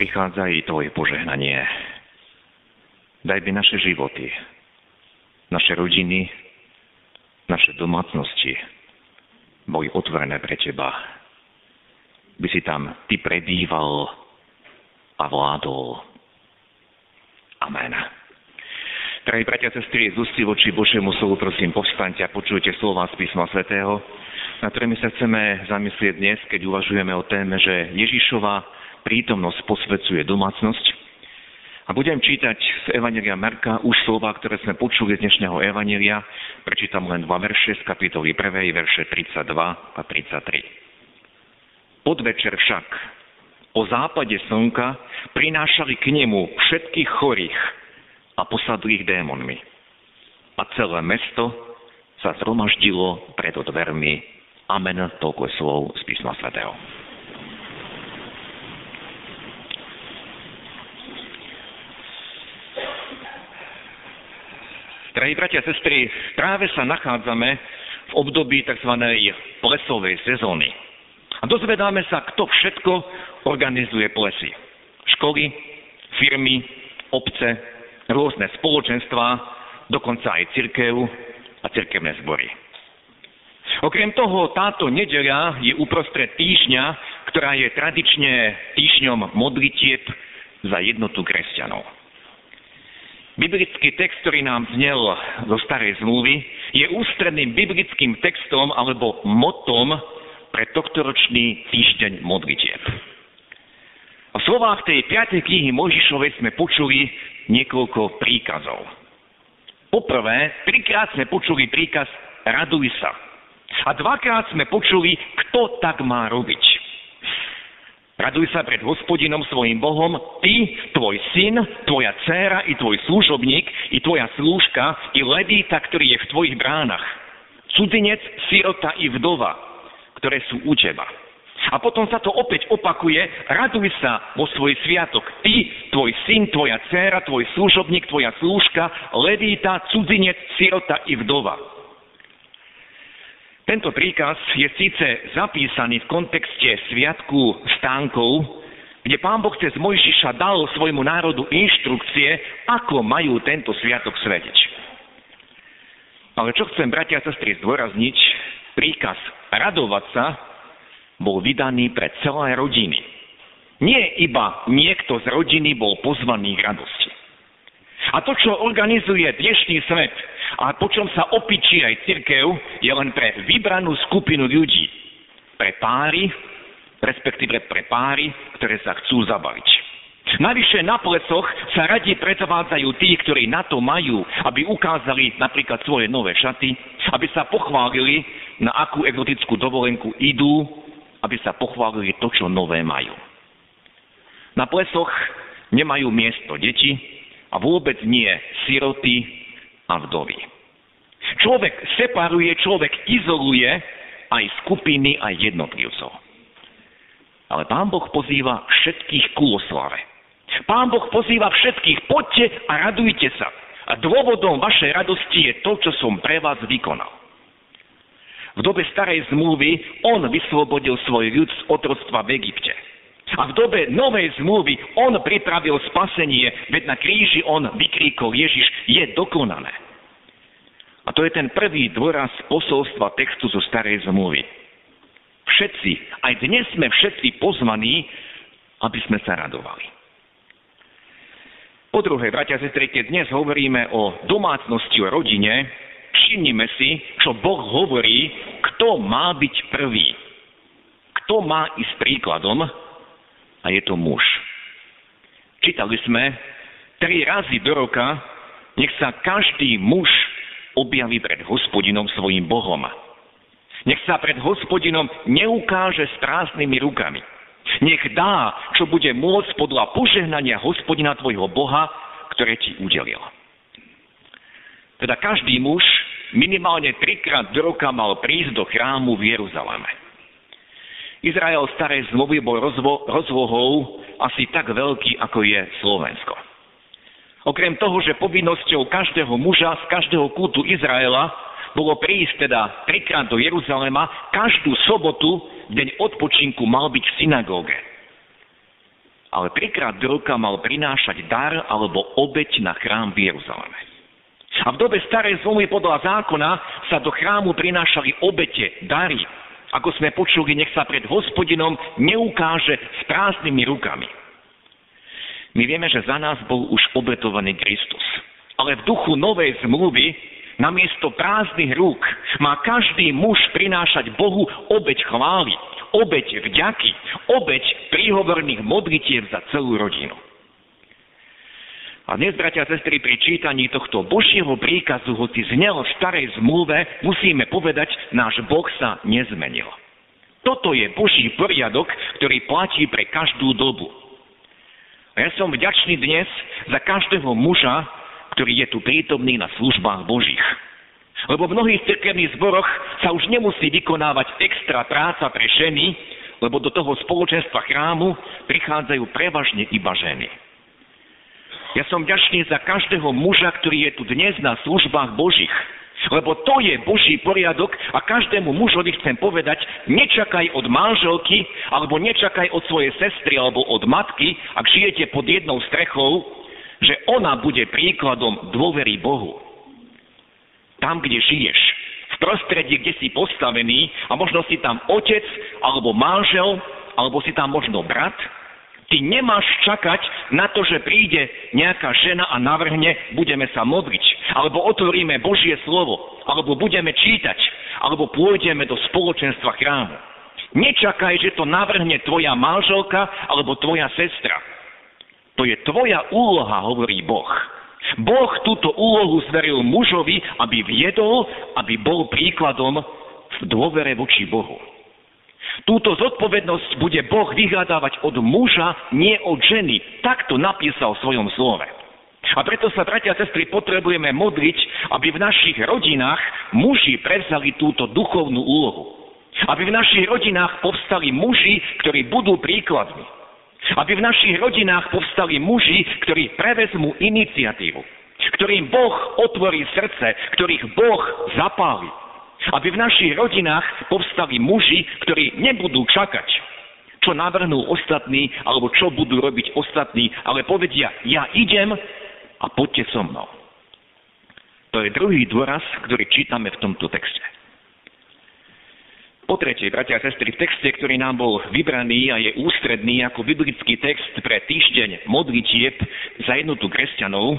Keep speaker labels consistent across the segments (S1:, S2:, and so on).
S1: prichádza i Tvoje požehnanie. Daj by naše životy, naše rodiny, naše domácnosti boli otvorené pre Teba. By si tam Ty prebýval a vládol. Amen. Drahí bratia a sestry, z ústy voči Božiemu slovu, prosím, povstaňte a počujte slova z písma svätého, na ktorými sa chceme zamyslieť dnes, keď uvažujeme o téme, že Ježišova prítomnosť posvedcuje domácnosť. A budem čítať z Evangelia Marka už slova, ktoré sme počuli z dnešného Evangelia. Prečítam len dva verše z kapitoly 1, verše 32 a 33. Podvečer však, o západe slnka, prinášali k nemu všetkých chorých a posadlých démonmi. A celé mesto sa zhromaždilo pred dvermi. Amen, toľko slov z písma svätého. Drahí bratia a sestry, práve sa nachádzame v období tzv. plesovej sezóny. A dozvedáme sa, kto všetko organizuje plesy. Školy, firmy, obce, rôzne spoločenstvá, dokonca aj cirkev a cirkevné zbory. Okrem toho, táto nedeľa je uprostred týždňa, ktorá je tradične týždňom modlitieb za jednotu kresťanov. Biblický text, ktorý nám znel zo starej zmluvy, je ústredným biblickým textom alebo motom pre tohtoročný týždeň modlitieb. V slovách tej 5. knihy Možišovej sme počuli niekoľko príkazov. Poprvé, trikrát sme počuli príkaz raduj sa. A dvakrát sme počuli, kto tak má robiť. Raduj sa pred hospodinom svojim Bohom, ty, tvoj syn, tvoja dcéra i tvoj služobník, i tvoja slúžka, i ledíta, ktorý je v tvojich bránach. Cudzinec, sirota i vdova, ktoré sú u teba. A potom sa to opäť opakuje, raduj sa vo svoj sviatok. Ty, tvoj syn, tvoja dcéra, tvoj služobník, tvoja slúžka, ledíta, cudzinec, sirota i vdova. Tento príkaz je síce zapísaný v kontexte sviatku stánkov, kde pán Boh cez Mojžiša dal svojmu národu inštrukcie, ako majú tento sviatok svetiť. Ale čo chcem, bratia a sestry, zdôrazniť, príkaz radovať sa bol vydaný pre celé rodiny. Nie iba niekto z rodiny bol pozvaný k radosti. A to, čo organizuje dnešný svet, a po čom sa opičí aj cirkev, je len pre vybranú skupinu ľudí. Pre páry, respektíve pre páry, ktoré sa chcú zabaviť. Navyše na plecoch sa radi pretvádzajú tí, ktorí na to majú, aby ukázali napríklad svoje nové šaty, aby sa pochválili, na akú exotickú dovolenku idú, aby sa pochválili to, čo nové majú. Na plesoch nemajú miesto deti a vôbec nie siroty a vdovy. Človek separuje, človek izoluje aj skupiny, aj jednotlivcov. Ale Pán Boh pozýva všetkých ku oslave. Pán Boh pozýva všetkých, poďte a radujte sa. A dôvodom vašej radosti je to, čo som pre vás vykonal. V dobe starej zmluvy on vyslobodil svoj ľud z otroctva v Egypte. A v dobe novej zmluvy on pripravil spasenie, veď na kríži on vykríkol Ježiš, je dokonané. A to je ten prvý dôraz posolstva textu zo starej zmluvy. Všetci, aj dnes sme všetci pozvaní, aby sme sa radovali. Po druhé, bratia a sestry, keď dnes hovoríme o domácnosti, o rodine, všimnime si, čo Boh hovorí, kto má byť prvý. Kto má ísť príkladom a je to muž. Čítali sme, tri razy do roka nech sa každý muž objaví pred hospodinom svojim Bohom. Nech sa pred hospodinom neukáže s prázdnymi rukami. Nech dá, čo bude môcť podľa požehnania hospodina tvojho Boha, ktoré ti udelil. Teda každý muž minimálne trikrát do roka mal prísť do chrámu v Jeruzaleme. Izrael starej zmluvy bol rozvo- rozlohou asi tak veľký, ako je Slovensko. Okrem toho, že povinnosťou každého muža z každého kútu Izraela bolo prísť teda trikrát do Jeruzalema, každú sobotu, deň odpočinku, mal byť v synagóge. Ale trikrát do roka mal prinášať dar alebo obeď na chrám v Jeruzaleme. A v dobe starej zmluvy podľa zákona sa do chrámu prinášali obete, dary. Ako sme počuli, nech sa pred hospodinom neukáže s prázdnymi rukami. My vieme, že za nás bol už obetovaný Kristus. Ale v duchu novej zmluvy namiesto prázdnych rúk má každý muž prinášať Bohu obeď chvály, obeď vďaky, obeď príhovorných modlitiev za celú rodinu. A dnes, bratia a sestry, pri čítaní tohto Božieho príkazu, hoci znel v starej zmluve, musíme povedať, náš Boh sa nezmenil. Toto je Boží poriadok, ktorý platí pre každú dobu. A ja som vďačný dnes za každého muža, ktorý je tu prítomný na službách Božích. Lebo v mnohých cirkevných zboroch sa už nemusí vykonávať extra práca pre ženy, lebo do toho spoločenstva chrámu prichádzajú prevažne iba ženy. Ja som vďačný za každého muža, ktorý je tu dnes na službách Božích. Lebo to je Boží poriadok a každému mužovi chcem povedať, nečakaj od manželky, alebo nečakaj od svojej sestry, alebo od matky, ak žijete pod jednou strechou, že ona bude príkladom dôvery Bohu. Tam, kde žiješ, v prostredí, kde si postavený a možno si tam otec, alebo manžel, alebo si tam možno brat, Ty nemáš čakať na to, že príde nejaká žena a navrhne, budeme sa modliť, alebo otvoríme Božie slovo, alebo budeme čítať, alebo pôjdeme do spoločenstva chrámu. Nečakaj, že to navrhne tvoja manželka alebo tvoja sestra. To je tvoja úloha, hovorí Boh. Boh túto úlohu zveril mužovi, aby viedol, aby bol príkladom v dôvere voči Bohu. Túto zodpovednosť bude Boh vyhľadávať od muža, nie od ženy. Takto napísal v svojom slove. A preto sa, bratia a sestry, potrebujeme modliť, aby v našich rodinách muži prevzali túto duchovnú úlohu. Aby v našich rodinách povstali muži, ktorí budú príkladmi. Aby v našich rodinách povstali muži, ktorí prevezmú iniciatívu. Ktorým Boh otvorí srdce, ktorých Boh zapáli aby v našich rodinách povstali muži, ktorí nebudú čakať, čo navrhnú ostatní, alebo čo budú robiť ostatní, ale povedia, ja idem a poďte so mnou. To je druhý dôraz, ktorý čítame v tomto texte. Po tretie, bratia a sestry, v texte, ktorý nám bol vybraný a je ústredný ako biblický text pre týždeň modlitieb za jednotu kresťanov,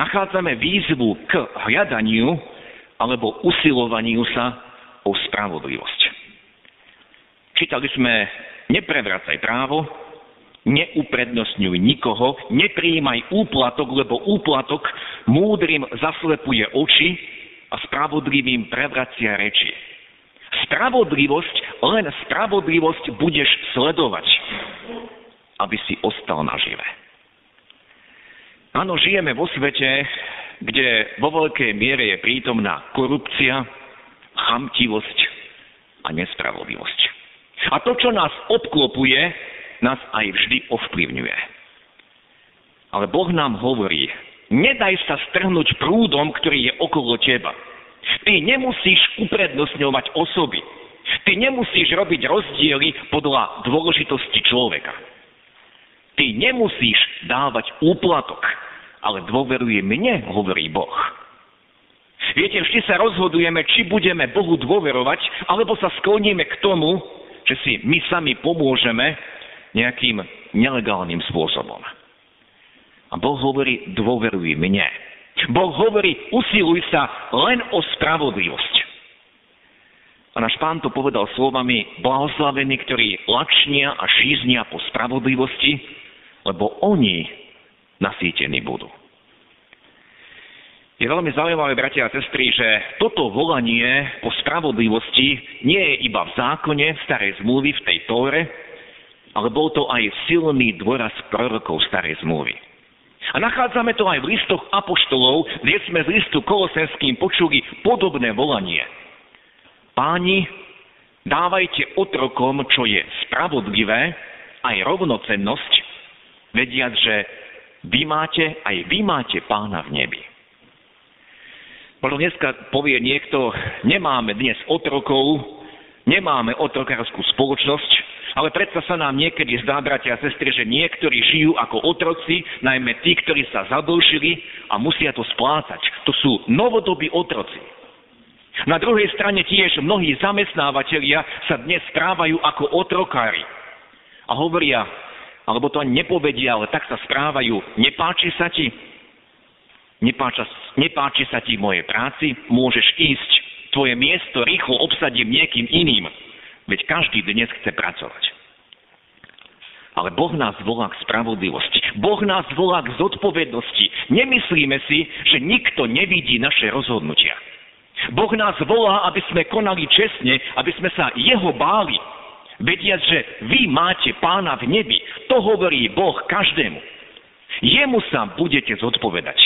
S1: nachádzame výzvu k hľadaniu alebo usilovaniu sa o spravodlivosť. Čítali sme, neprevracaj právo, neuprednostňuj nikoho, nepríjmaj úplatok, lebo úplatok múdrym zaslepuje oči a spravodlivým prevracia reči. Spravodlivosť, len spravodlivosť budeš sledovať, aby si ostal nažive. Áno, žijeme vo svete, kde vo veľkej miere je prítomná korupcia, chamtivosť a nespravodlivosť. A to, čo nás obklopuje, nás aj vždy ovplyvňuje. Ale Boh nám hovorí, nedaj sa strhnúť prúdom, ktorý je okolo teba. Ty nemusíš uprednostňovať osoby. Ty nemusíš robiť rozdiely podľa dôležitosti človeka. Ty nemusíš dávať úplatok ale dôveruje mne, hovorí Boh. Viete, vždy sa rozhodujeme, či budeme Bohu dôverovať, alebo sa skloníme k tomu, že si my sami pomôžeme nejakým nelegálnym spôsobom. A Boh hovorí, dôveruj mne. Boh hovorí, usiluj sa len o spravodlivosť. A náš pán to povedal slovami, blahoslavení, ktorí lačnia a šíznia po spravodlivosti, lebo oni nasýtení budú. Je veľmi zaujímavé, bratia a sestry, že toto volanie po spravodlivosti nie je iba v zákone, v starej zmluvy, v tej Tóre, ale bol to aj silný dôraz prorokov starej zmluvy. A nachádzame to aj v listoch apoštolov, kde sme z listu Kolosenským počuli podobné volanie. Páni, dávajte otrokom, čo je spravodlivé, aj rovnocennosť, vediac, že vy máte, aj vy máte pána v nebi. Možno dneska povie niekto, nemáme dnes otrokov, nemáme otrokárskú spoločnosť, ale predsa sa nám niekedy zdá, bratia a sestry, že niektorí žijú ako otroci, najmä tí, ktorí sa zadlžili a musia to splácať. To sú novodobí otroci. Na druhej strane tiež mnohí zamestnávateľia sa dnes správajú ako otrokári. A hovoria, alebo to ani nepovedia, ale tak sa správajú, nepáči sa ti? Nepáča, nepáči sa ti moje práci? Môžeš ísť. Tvoje miesto rýchlo obsadím niekým iným. Veď každý dnes chce pracovať. Ale Boh nás volá k spravodlivosti. Boh nás volá k zodpovednosti. Nemyslíme si, že nikto nevidí naše rozhodnutia. Boh nás volá, aby sme konali čestne, aby sme sa Jeho báli. Vediac, že vy máte pána v nebi. To hovorí Boh každému. Jemu sa budete zodpovedať.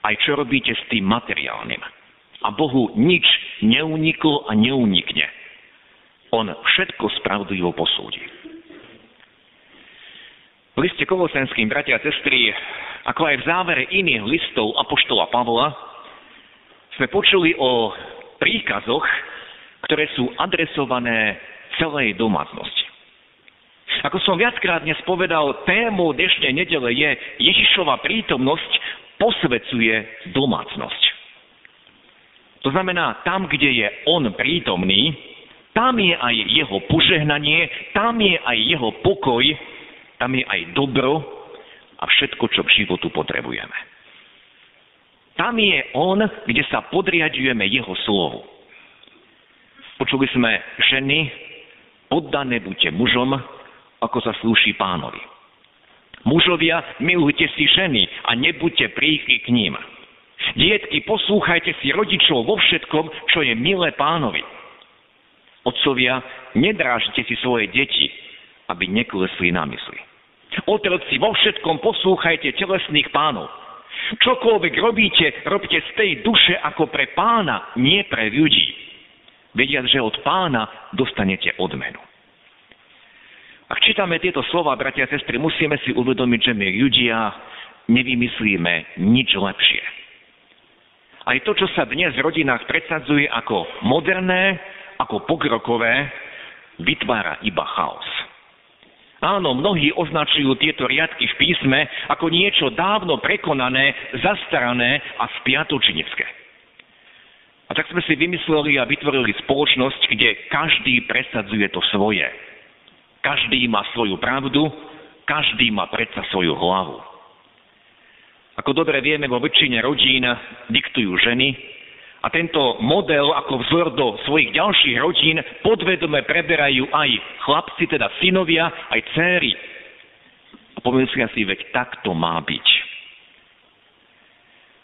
S1: Aj čo robíte s tým materiálnym. A Bohu nič neuniklo a neunikne. On všetko spravodlivo posúdi. V liste Kolosenským, bratia a sestry, ako aj v závere iných listov Apoštola Pavla, sme počuli o príkazoch, ktoré sú adresované celej domácnosti. Ako som viackrát dnes povedal, témou dnešnej nedele je Ježišova prítomnosť posvecuje domácnosť. To znamená, tam, kde je on prítomný, tam je aj jeho požehnanie, tam je aj jeho pokoj, tam je aj dobro a všetko, čo k životu potrebujeme. Tam je on, kde sa podriadujeme jeho slovu. Počuli sme ženy, poddané buďte mužom, ako sa slúši pánovi. Mužovia, milujte si ženy a nebuďte príchy k ním. Dietky, poslúchajte si rodičov vo všetkom, čo je milé pánovi. Otcovia, nedrážte si svoje deti, aby neklesli na mysli. Otroci, vo všetkom poslúchajte telesných pánov. Čokoľvek robíte, robte z tej duše ako pre pána, nie pre ľudí. Vediac, že od pána dostanete odmenu. Ak čítame tieto slova, bratia a sestry, musíme si uvedomiť, že my ľudia nevymyslíme nič lepšie. Aj to, čo sa dnes v rodinách predsadzuje ako moderné, ako pokrokové, vytvára iba chaos. Áno, mnohí označujú tieto riadky v písme ako niečo dávno prekonané, zastarané a spiatočnické. A tak sme si vymysleli a vytvorili spoločnosť, kde každý presadzuje to svoje. Každý má svoju pravdu, každý má predsa svoju hlavu. Ako dobre vieme, vo väčšine rodín diktujú ženy, a tento model ako vzor do svojich ďalších rodín podvedome preberajú aj chlapci, teda synovia, aj céry. A pomyslia si, veď tak to má byť.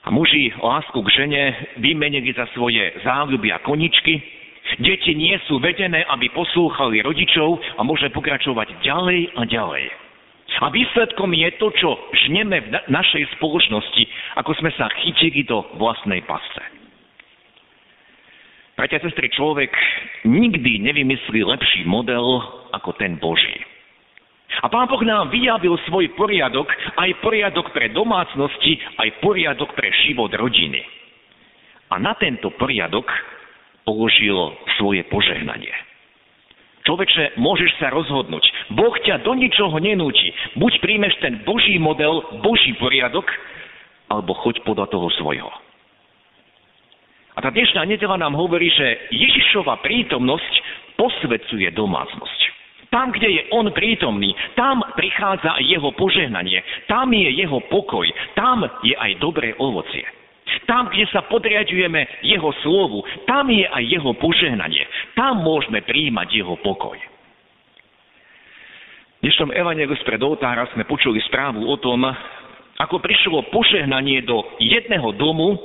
S1: A muži lásku k žene vymenili za svoje záľuby a koničky. Deti nie sú vedené, aby poslúchali rodičov a môže pokračovať ďalej a ďalej. A výsledkom je to, čo žneme v našej spoločnosti, ako sme sa chytili do vlastnej pasce. Bratia sestry, človek nikdy nevymyslí lepší model ako ten Boží. A Pán Boh nám vyjavil svoj poriadok, aj poriadok pre domácnosti, aj poriadok pre život rodiny. A na tento poriadok položil svoje požehnanie. Človeče, môžeš sa rozhodnúť. Boh ťa do ničoho nenúti. Buď príjmeš ten Boží model, Boží poriadok, alebo choď podľa toho svojho. A tá dnešná nedela nám hovorí, že Ježišova prítomnosť posvecuje domácnosť. Tam, kde je on prítomný, tam prichádza aj jeho požehnanie, tam je jeho pokoj, tam je aj dobré ovocie. Tam, kde sa podriadujeme jeho slovu, tam je aj jeho požehnanie. Tam môžeme príjmať jeho pokoj. V dnešnom evangeliu spred oltára sme počuli správu o tom, ako prišlo požehnanie do jedného domu,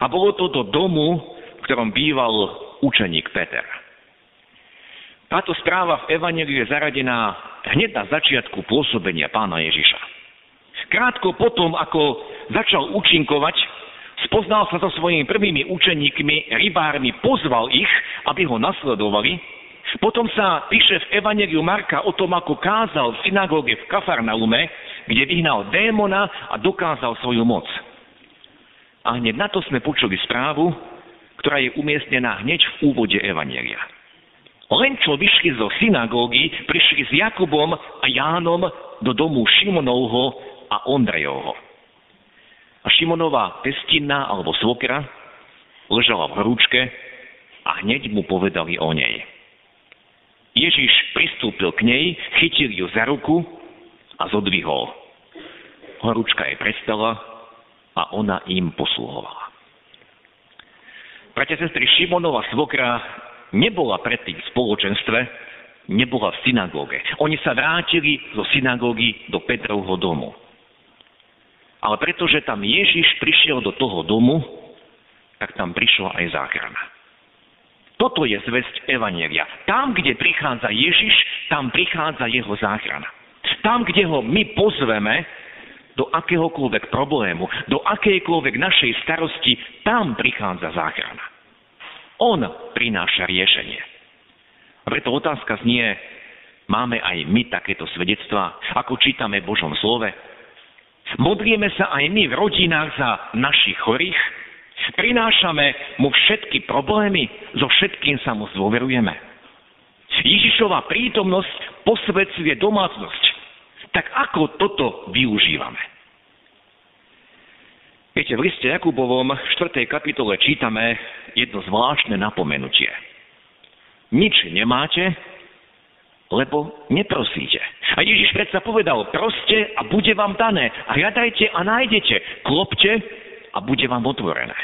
S1: a bolo to do domu, v ktorom býval učeník Peter. Táto správa v Evangeliu je zaradená hneď na začiatku pôsobenia pána Ježiša. Krátko potom, ako začal účinkovať, spoznal sa so svojimi prvými učeníkmi, rybármi, pozval ich, aby ho nasledovali. Potom sa píše v Evangeliu Marka o tom, ako kázal v synagóge v Kafarnaume, kde vyhnal démona a dokázal svoju moc. A hneď na to sme počuli správu, ktorá je umiestnená hneď v úvode Evanielia. Len čo vyšli zo synagógy, prišli s Jakubom a Jánom do domu Šimonovho a Ondrejovho. A Šimonová testina alebo svokra ležala v horúčke a hneď mu povedali o nej. Ježiš pristúpil k nej, chytil ju za ruku a zodvihol. Horúčka jej prestala a ona im posluhovala. Bratia, sestry, Šimonova svokra nebola predtým v spoločenstve, nebola v synagóge. Oni sa vrátili zo synagógy do Petrovho domu. Ale pretože tam Ježiš prišiel do toho domu, tak tam prišla aj záchrana. Toto je zväzť Evanielia. Tam, kde prichádza Ježiš, tam prichádza jeho záchrana. Tam, kde ho my pozveme do akéhokoľvek problému, do akejkoľvek našej starosti, tam prichádza záchrana. On prináša riešenie. Preto otázka znie, máme aj my takéto svedectvá, ako čítame v Božom slove? Modlíme sa aj my v rodinách za našich chorých? Prinášame mu všetky problémy, so všetkým sa mu zdôverujeme. Ježišová prítomnosť posvedcuje domácnosť. Tak ako toto využívame? Viete, v liste Jakubovom v 4. kapitole čítame jedno zvláštne napomenutie. Nič nemáte, lebo neprosíte. A Ježiš predsa povedal, proste a bude vám dané. Hľadajte a nájdete. Klopte a bude vám otvorené.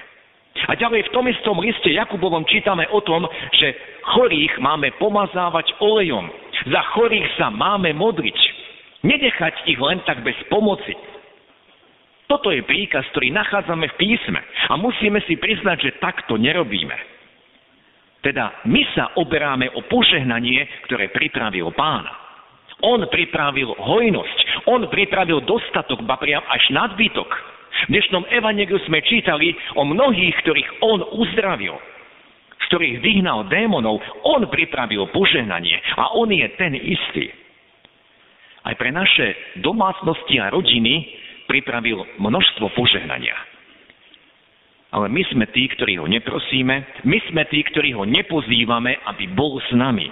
S1: A ďalej v tom istom liste Jakubovom čítame o tom, že chorých máme pomazávať olejom. Za chorých sa máme modliť. Nenechať ich len tak bez pomoci. Toto je príkaz, ktorý nachádzame v písme a musíme si priznať, že takto nerobíme. Teda my sa oberáme o požehnanie, ktoré pripravil pána. On pripravil hojnosť, on pripravil dostatok, ba priam až nadbytok. V dnešnom evaneliu sme čítali o mnohých, ktorých on uzdravil, z ktorých vyhnal démonov. On pripravil požehnanie a on je ten istý aj pre naše domácnosti a rodiny pripravil množstvo požehnania. Ale my sme tí, ktorí ho neprosíme, my sme tí, ktorí ho nepozývame, aby bol s nami.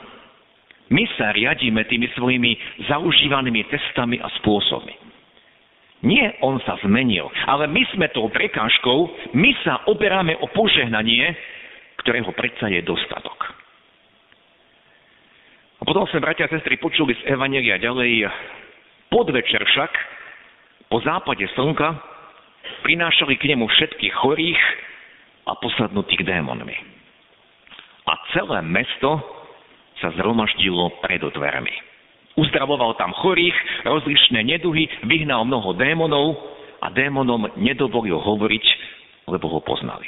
S1: My sa riadíme tými svojimi zaužívanými testami a spôsobmi. Nie on sa zmenil, ale my sme tou prekážkou, my sa oberáme o požehnanie, ktorého predsa je dostatok. A potom sme, bratia a sestry, počuli z Evanelia ďalej, podvečer však, po západe slnka, prinášali k nemu všetkých chorých a posadnutých démonmi. A celé mesto sa zhromaždilo pred dvermi. Uzdravoval tam chorých, rozlišné neduhy, vyhnal mnoho démonov a démonom nedovolil hovoriť, lebo ho poznali.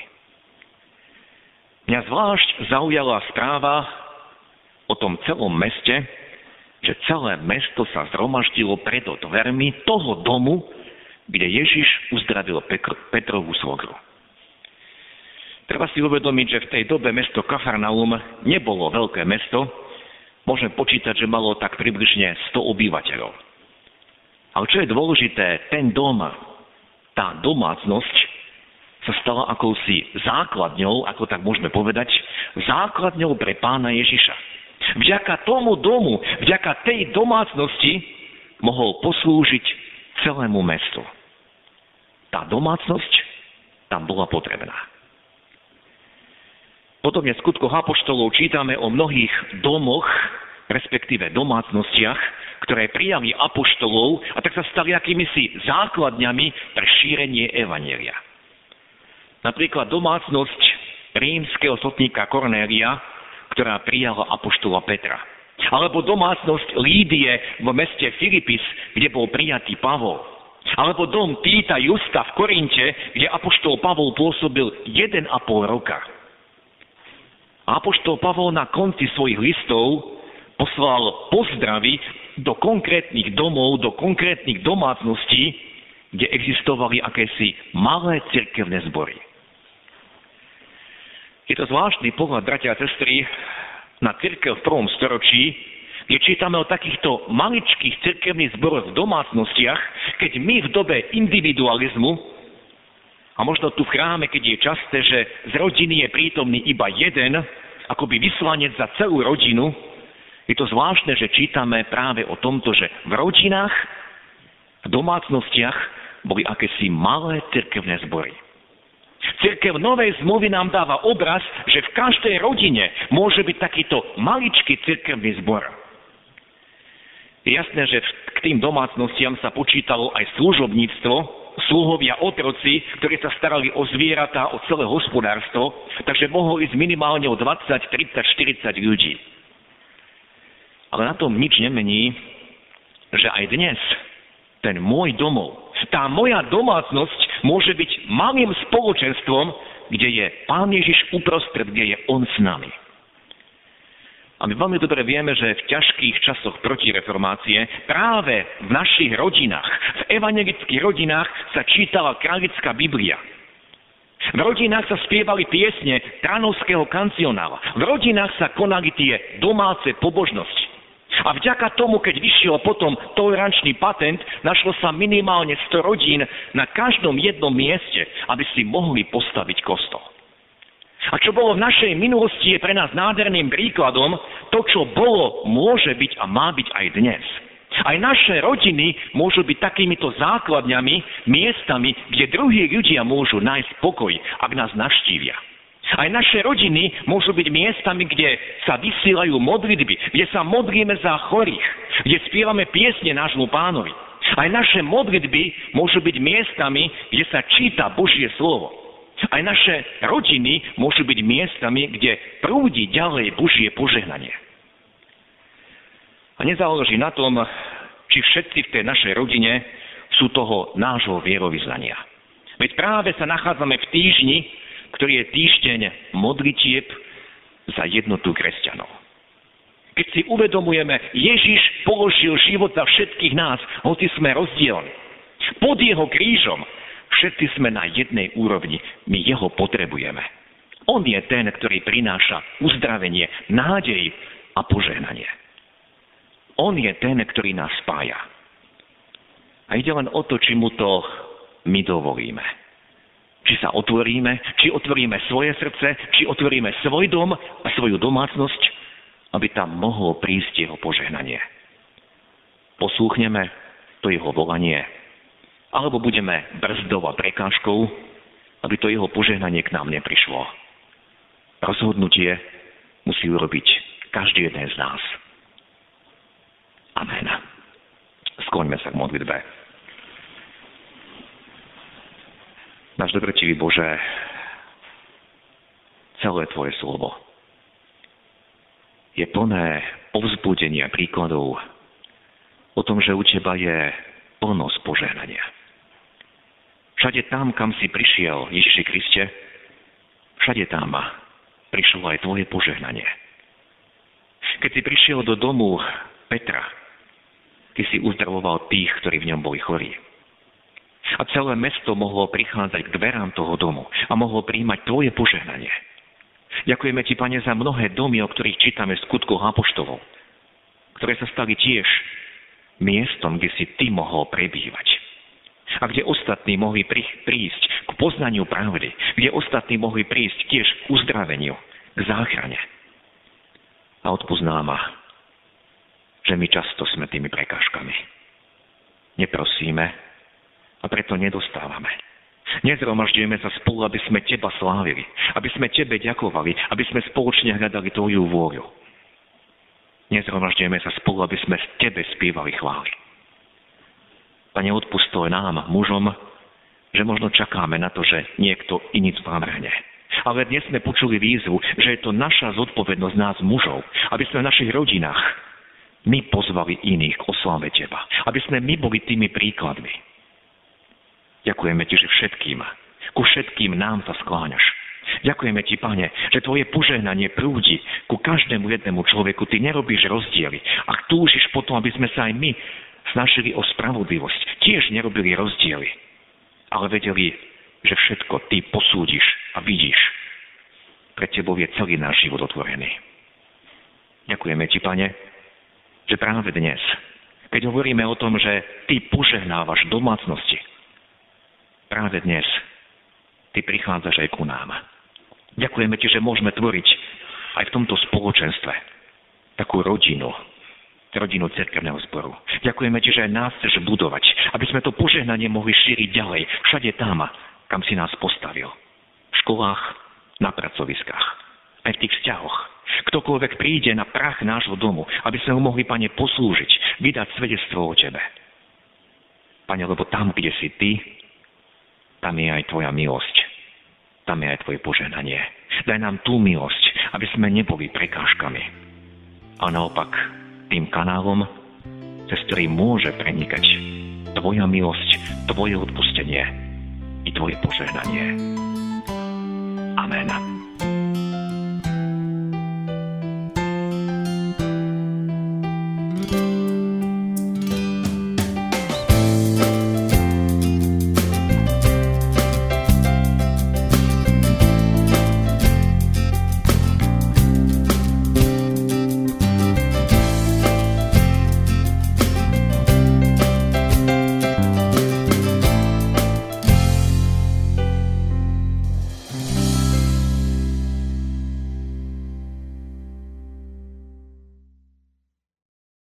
S1: Mňa zvlášť zaujala správa o tom celom meste, že celé mesto sa zhromaždilo pred dvermi toho domu, kde Ježiš uzdravil Petrovú svokru. Treba si uvedomiť, že v tej dobe mesto Kafarnaum nebolo veľké mesto, môžeme počítať, že malo tak približne 100 obyvateľov. Ale čo je dôležité, ten dom, tá domácnosť sa stala akousi základňou, ako tak môžeme povedať, základňou pre pána Ježiša. Vďaka tomu domu, vďaka tej domácnosti mohol poslúžiť celému mestu. Tá domácnosť tam bola potrebná. Podobne v skutkoch Apoštolov čítame o mnohých domoch, respektíve domácnostiach, ktoré prijali Apoštolov a tak sa stali akýmisi základňami pre šírenie Evanelia. Napríklad domácnosť rímskeho sotníka Kornélia ktorá prijala apoštola Petra. Alebo domácnosť Lídie v meste Filipis, kde bol prijatý Pavol. Alebo dom Týta Justa v Korinte, kde apoštol Pavol pôsobil 1,5 roka. A apoštol Pavol na konci svojich listov poslal pozdravy do konkrétnych domov, do konkrétnych domácností, kde existovali akési malé cirkevné zbory. Je to zvláštny pohľad, bratia a sestry, na cirkev v prvom storočí, kde čítame o takýchto maličkých cirkevných zboroch v domácnostiach, keď my v dobe individualizmu, a možno tu v chráme, keď je časté, že z rodiny je prítomný iba jeden, akoby vyslanec za celú rodinu, je to zvláštne, že čítame práve o tomto, že v rodinách, v domácnostiach boli akési malé cirkevné zbory. Cirkev Novej zmluvy nám dáva obraz, že v každej rodine môže byť takýto maličký cirkevný zbor. Jasné, že k tým domácnostiam sa počítalo aj služobníctvo, sluhovia otroci, ktorí sa starali o zvieratá, o celé hospodárstvo, takže mohol ísť minimálne o 20, 30, 40 ľudí. Ale na tom nič nemení, že aj dnes ten môj domov, tá moja domácnosť môže byť malým spoločenstvom, kde je Pán Ježiš uprostred, kde je On s nami. A my veľmi dobre vieme, že v ťažkých časoch protireformácie práve v našich rodinách, v evangelických rodinách sa čítala kráľická Biblia. V rodinách sa spievali piesne Tranovského kancionála. V rodinách sa konali tie domáce pobožnosti. A vďaka tomu, keď vyšiel potom tolerančný patent, našlo sa minimálne 100 rodín na každom jednom mieste, aby si mohli postaviť kostol. A čo bolo v našej minulosti je pre nás nádherným príkladom, to, čo bolo, môže byť a má byť aj dnes. Aj naše rodiny môžu byť takýmito základňami, miestami, kde druhí ľudia môžu nájsť pokoj, ak nás navštívia. Aj naše rodiny môžu byť miestami, kde sa vysielajú modlitby, kde sa modlíme za chorých, kde spievame piesne nášmu pánovi. Aj naše modlitby môžu byť miestami, kde sa číta Božie slovo. Aj naše rodiny môžu byť miestami, kde prúdi ďalej Božie požehnanie. A nezáleží na tom, či všetci v tej našej rodine sú toho nášho vierovýznania. Veď práve sa nachádzame v týždni, ktorý je týždeň modlitieb za jednotu kresťanov. Keď si uvedomujeme, Ježiš položil život za všetkých nás, hoci sme rozdielni. Pod jeho krížom všetci sme na jednej úrovni, my jeho potrebujeme. On je ten, ktorý prináša uzdravenie, nádej a požehnanie. On je ten, ktorý nás spája. A ide len o to, či mu to my dovolíme. Či sa otvoríme, či otvoríme svoje srdce, či otvoríme svoj dom a svoju domácnosť, aby tam mohlo prísť jeho požehnanie. Poslúchneme to jeho volanie, alebo budeme brzdou a prekážkou, aby to jeho požehnanie k nám neprišlo. Rozhodnutie musí urobiť každý jeden z nás. Amen. Skloňme sa k modlitbe. Náš dobrotivý Bože, celé Tvoje slovo je plné povzbudenia príkladov o tom, že u Teba je plnosť požehnania. Všade tam, kam si prišiel, Ježiši Kriste, všade tam prišlo aj Tvoje požehnanie. Keď si prišiel do domu Petra, Ty si uzdravoval tých, ktorí v ňom boli chorí. A celé mesto mohlo prichádzať k dverám toho domu a mohlo príjmať tvoje požehnanie. Ďakujeme ti, Pane, za mnohé domy, o ktorých čítame v skutkoch apoštolov, ktoré sa stali tiež miestom, kde si ty mohol prebývať. A kde ostatní mohli prísť k poznaniu pravdy, kde ostatní mohli prísť tiež k uzdraveniu, k záchrane. A odpoznáma, že my často sme tými prekážkami. Neprosíme, a preto nedostávame. Nezromažďujeme sa spolu, aby sme Teba slávili, aby sme Tebe ďakovali, aby sme spoločne hľadali Tvoju vôľu. Nezromažďujeme sa spolu, aby sme Tebe spievali chvály. Pane, odpustoj nám, mužom, že možno čakáme na to, že niekto iný navrhne. Ale dnes sme počuli výzvu, že je to naša zodpovednosť nás mužov, aby sme v našich rodinách my pozvali iných k oslave Teba. Aby sme my boli tými príkladmi. Ďakujeme Ti, že všetkým, ku všetkým nám sa skláňaš. Ďakujeme Ti, Pane, že Tvoje požehnanie prúdi ku každému jednému človeku. Ty nerobíš rozdiely. A túžiš potom, aby sme sa aj my snažili o spravodlivosť. Tiež nerobili rozdiely. Ale vedeli, že všetko Ty posúdiš a vidíš. Pre Tebou je celý náš život otvorený. Ďakujeme Ti, Pane, že práve dnes, keď hovoríme o tom, že Ty požehnávaš domácnosti, práve dnes Ty prichádzaš aj ku nám. Ďakujeme Ti, že môžeme tvoriť aj v tomto spoločenstve takú rodinu, rodinu cerkevného zboru. Ďakujeme Ti, že aj nás chceš budovať, aby sme to požehnanie mohli šíriť ďalej, všade tam, kam si nás postavil. V školách, na pracoviskách, aj v tých vzťahoch. Ktokoľvek príde na prach nášho domu, aby sme ho mohli, Pane, poslúžiť, vydať svedectvo o Tebe. Pane, lebo tam, kde si Ty, tam je aj Tvoja milosť. Tam je aj Tvoje požehnanie. Daj nám tú milosť, aby sme neboli prekážkami. A naopak tým kanálom, cez ktorý môže prenikať Tvoja milosť, Tvoje odpustenie i Tvoje požehnanie. Amen.